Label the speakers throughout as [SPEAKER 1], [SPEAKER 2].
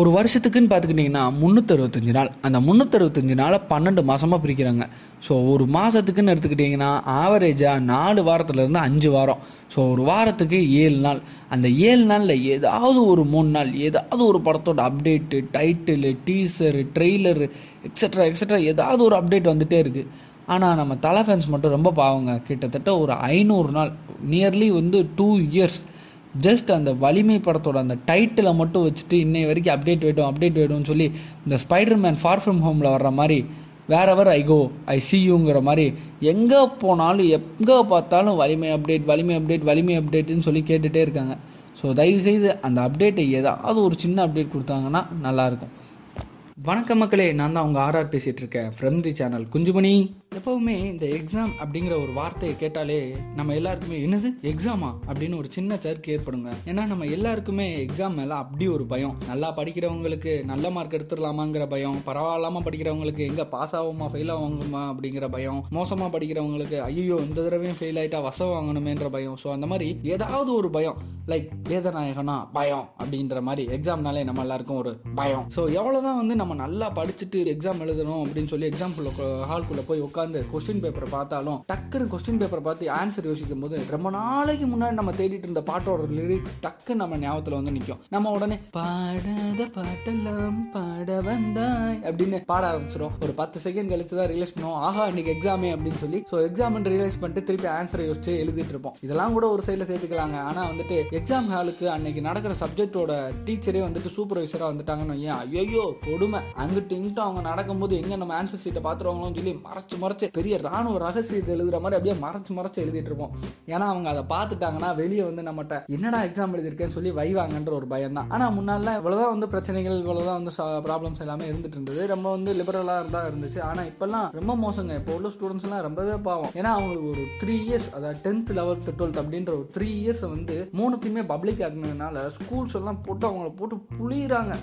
[SPEAKER 1] ஒரு வருஷத்துக்குன்னு பார்த்துக்கிட்டிங்கன்னா முந்நூற்றறுபத்தஞ்சு நாள். அந்த முந்நூற்றறுபத்தஞ்சு நாளை பன்னெண்டு மாதமாக பிரிக்கிறாங்க. ஸோ ஒரு மாதத்துக்குன்னு எடுத்துக்கிட்டிங்கன்னா ஆவரேஜாக நாலு வாரத்துலேருந்து அஞ்சு வாரம். ஸோ ஒரு வாரத்துக்கு ஏழு நாள். அந்த ஏழு நாளில் ஏதாவது ஒரு மூணு நாள் ஏதாவது ஒரு படத்தோட update title teaser trailer extra extra ஏதாவது ஒரு அப்டேட் வந்துகிட்டே இருக்குது ஆனால் நம்ம தலை ஃபேன்ஸ் மட்டும் ரொம்ப பாவங்க. கிட்டத்தட்ட ஒரு ஐநூறு நாள் நியர்லி வந்து டூ இயர்ஸ் ஜஸ்ட் அந்த வலிமை படத்தோட அந்த டைட்டிலை மட்டும் வச்சுட்டு இன்னை வரைக்கும் அப்டேட் வேணும் அப்டேட் வேணும்னு சொல்லி இந்த ஸ்பைடர் மேன் ஃபார் ஃப்ரம் ஹோமில் வர்ற மாதிரி வேற எவர் ஐ கோ ஐ சி யூங்கிற மாதிரி எங்கே போனாலும் எங்கே பார்த்தாலும் வலிமை அப்டேட் வலிமை அப்டேட் வலிமை அப்டேட்னு சொல்லி கேட்டுகிட்டே இருக்காங்க. ஸோ தயவுசெய்து அந்த அப்டேட்டை ஏதாவது ஒரு சின்ன அப்டேட் கொடுத்தாங்கன்னா நல்லாயிருக்கும் வணக்கம் மக்களே நான் தான் உங்கள் ஆர்ஆர் பேசிகிட்டு இருக்கேன். From the channel Kunjumani. எப்போவுமே இந்த எக்ஸாம் அப்படிங்கிற ஒரு வார்த்தையை கேட்டாலே நம்ம எல்லாருக்குமே என்னது? எக்ஸாமா அப்படின்னு ஒரு சின்ன சர்க்கு ஏற்படுங்க. ஏன்னா நம்ம எல்லாருக்குமே எக்ஸாம் மேலே அப்படி ஒரு பயம். நல்லா படிக்கிறவங்களுக்கு நல்ல மார்க் எடுத்துடலாமாங்கிற பயம். பரவாயில்லாமல் படிக்கிறவங்களுக்கு எங்கே பாஸ் ஆகுமா ஃபெயில் ஆகுமா அப்படிங்கிற பயம். மோசமாக படிக்கிறவங்களுக்கு ஐயோ இந்த தடவையும் ஃபெயில் ஆகிட்டா வசம் வாங்கணுமேன்ற பயம். ஸோ அந்த மாதிரி ஏதாவது ஒரு பயம். லைக் வேதநாயகனா? பயம் அப்படின்ற மாதிரி எக்ஸாம்னாலே நம்ம எல்லாருக்கும் ஒரு பயம். ஸோ எவ்வளோதான் வந்து நம்ம நல்லா படிச்சுட்டு எக்ஸாம் எழுதணும் அப்படின்னு சொல்லி எக்ஸாம் ஹால்குள்ளே போய் உட்காந்து கொஸ்டின் பேப்பரை பார்த்தாலும் டக்குன்னு கொஸ்டின் பேப்பரை பார்த்து ஆன்சர் யோசிக்கும் போது ரொம்ப நாளைக்கு முன்னாடி நம்ம தேடிட்டு இருந்த பாட்டோட லிரிக்ஸ் டக்கு நம்ம ஞாபகத்தில் வந்து நிற்கும் நம்ம உடனே பாடாத பாட்டெல்லாம் பாட வந்தாய் அப்படின்னு பாட ஆரம்பிச்சிடும் ஒரு பத்து செகண்ட் கழிச்சு தான் ரியலைஸ் பண்ணுவோம். ஆஹா இன்னைக்கு எக்ஸாமே அப்படின்னு சொல்லி ஸோ எக்ஸாம் ரியலைஸ் பண்ணிட்டு திருப்பி ஆன்சரை யோசிச்சு எழுதிட்டு இருப்போம். இதெல்லாம் கூட ஒரு சைடில் சேர்த்துக்கலாங்க. ஆனால் வந்துட்டு எக்ஸாம் ஹாலுக்கு அன்னைக்கு நடக்கிற சப்ஜெக்டோட டீச்சரே வந்துட்டு சூப்பர்வைசராக வந்துட்டாங்கன்னு ஐயோ கொடுமை. அங்கிட்டு இங்கிட்டும் அவங்க நடக்கும்போது எங்க நம்ம ஆன்சர் சீட்டை பார்த்துருவாங்களோன்னு சொல்லி மறைச்சு மறைச்சு பெரிய ராணுவ ரகசியத்தை எழுதுற மாதிரி அப்படியே மறைச்சு மறைச்சு எழுதிட்டு இருப்போம். ஏன்னா அவங்க அதை பார்த்துட்டாங்கன்னா வெளியே வந்து நம்மகிட்ட என்னடா எக்ஸாம் எழுதிருக்கேன்னு சொல்லி வைவாங்கன்ற ஒரு பயம் தான் ஆனால் முன்னால இவ்வளோதான் வந்து பிரச்சனைகள் இவ்வளவுதான் வந்து ப்ராப்ளம்ஸ் எல்லாமே இருந்துட்டு இருந்தது. ரொம்ப வந்து லிபரலாக இருந்தா இருந்துச்சு. ஆனால் இப்பெல்லாம் ரொம்ப மோசங்க. இப்போ உள்ள ஸ்டூடெண்ட்ஸ் எல்லாம் ரொம்பவே பாவம். ஏன்னா அவங்களுக்கு ஒரு த்ரீ இயர்ஸ் அதாவது டென்த் லெவல்த் டுவெல்த் அப்படின்ற ஒரு த்ரீ இயர்ஸ் வந்து மூணுத்தையுமே பப்ளிக் ஆகினதுனால ஸ்கூல்ஸ் எல்லாம் போட்டு அவங்கள போட்டு புளியிறாங்க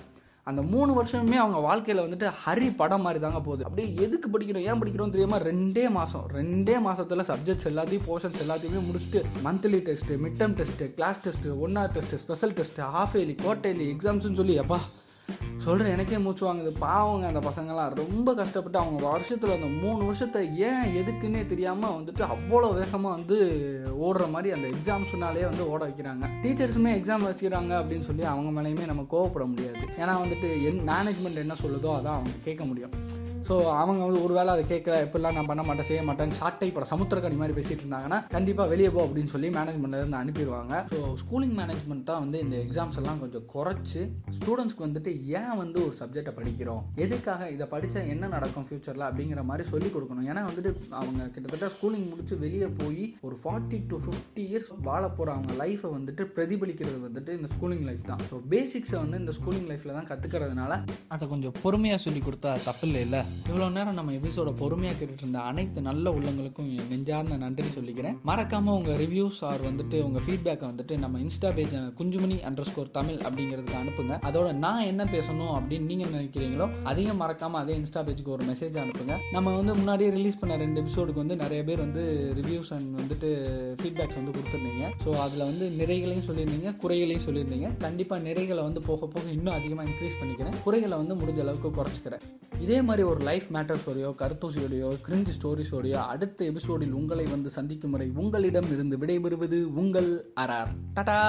[SPEAKER 1] அந்த மூணு வருஷமே அவங்க வாழ்க்கையில் வந்துட்டு ஹரி படம் மாதிரி தாங்க போகுது. அப்படியே எதுக்கு படிக்கிறோம் ஏன் படிக்கிறோம் தெரியாமல் ரெண்டே மாதம் ரெண்டே மாதத்தில் சப்ஜெக்ட்ஸ் எல்லாத்தையும் போர்ஷன்ஸ் எல்லாத்தையுமே முடிச்சுட்டு monthly test mid term test class test one hour test special test half yearly quarterly எக்ஸாம்ஸ்னு சொல்லி அப்பா சொல்கிற எனக்கே மூச்சு வாங்குது. பாவங்க அந்த பசங்களாம் ரொம்ப கஷ்டப்பட்டு அவங்க வருஷத்தில் அந்த மூணு வருஷத்தை ஏன் எதுக்குன்னே தெரியாமல் வந்துட்டு அவ்வளோ வேகமாக வந்து ஓடுற மாதிரி அந்த எக்ஸாம்ஸ்னாலே வந்து ஓட வைக்கிறாங்க. டீச்சர்ஸுமே எக்ஸாம் வச்சுக்கிறாங்க அப்படின்னு சொல்லி அவங்க மேலேயுமே நம்ம கோவப்பட முடியாது. ஏன்னா வந்துட்டு என் மேனேஜ்மெண்ட் என்ன சொல்லுதோ அதான் அவங்க கேட்க முடியும். ஸோ அவங்க வந்து ஒரு வேளை அதை கேட்கல இப்படிலாம் நான் பண்ண மாட்டேன் செய்ய மாட்டேன் ஷார்ட் டைப் சமுத்திரக்கணி மாதிரி பேசிட்டு இருந்தாங்கன்னா கண்டிப்பாக வெளியே போ அப்படின்னு சொல்லி மேனேஜ்மெண்ட்ல இருந்து அனுப்பிடுவாங்க. ஸோ ஸ்கூலிங் மேனேஜ்மெண்ட் தான் வந்து இந்த எக்ஸாம்ஸ் எல்லாம் கொஞ்சம் குறைச்சி ஸ்டூடெண்ட்ஸ்க்கு வந்துட்டு ஏன் வந்து ஒரு சப்ஜெக்டை படிக்கிறோம்? எதுக்காக இதை படித்தா என்ன நடக்கும் ஃபியூச்சரில் அப்படிங்கிற மாதிரி சொல்லி கொடுக்கணும். ஏன்னா வந்துட்டு அவங்க கிட்டத்தட்ட ஸ்கூலிங் முடிச்சு வெளியே போய் ஒரு ஃபார்ட்டி டு ஃபிஃப்டி இயர்ஸ் வாழ போகிற அவங்க லைஃப்பை வந்துட்டு பிரதிபலிக்கிறது வந்துட்டு இந்த ஸ்கூலிங் லைஃப் தான். ஸோ பேசிக்ஸை வந்து இந்த ஸ்கூலிங் லைஃப்பில் தான் கற்றுக்கிறதுனால அதை கொஞ்சம் பொறுமையாக சொல்லி கொடுத்தா தப்பு இல்லை இல்லை? இவ்வளோ நேரம் நம்ம எபிசோட பொறுமையாக கேட்டுட்டு இருந்த அனைத்து நல்ல உள்ளங்களுக்கும் நெஞ்சார்ந்த நன்றி சொல்லிக்கிறேன். மறக்காமல் உங்கள் ரிவ்யூஸ் ஆர் வந்துட்டு உங்கள் ஃபீட்பேக்கை வந்துட்டு நம்ம insta page Kunjumani underscore Tamil அப்படிங்கிறதுக்கு அனுப்புங்க. அதோட நான் என்ன பேசணும் அப்படின்னு நீங்கள் நினைக்கிறீங்களோ அதையும் மறக்காமல் அதே இன்ஸ்டா பேஜுக்கு ஒரு மெசேஜ் அனுப்புங்க. நம்ம வந்து முன்னாடியே ரிலீஸ் பண்ண ரெண்டு எபிசோடுக்கு வந்து நிறைய பேர் வந்து ரிவ்யூஸ் அண்ட் வந்துட்டு ஃபீட்பேக்ஸ் வந்து கொடுத்துருந்தீங்க. ஸோ அதில் வந்து நிறைகளையும் சொல்லியிருந்தீங்க குறைகளையும் சொல்லியிருந்தீங்க. கண்டிப்பாக நிறைகளை வந்து போக போக இன்னும் அதிகமாக இன்க்ரீஸ் பண்ணிக்கிறேன். குறைகளை வந்து முடிஞ்ச அளவுக்கு குறைச்சிக்கிறேன். இதே மாதிரி ஒரு லைஃப் மேட்டர்ஸோடையோ கருத்தூசியோடையோ கிரிஞ்சு ஸ்டோரிஸோடையோ அடுத்த எபிசோடில் உங்களை வந்து சந்திக்கும் முறை உங்களிடம் இருந்து விடைபெறுவது உங்கள் அரார் டாடா!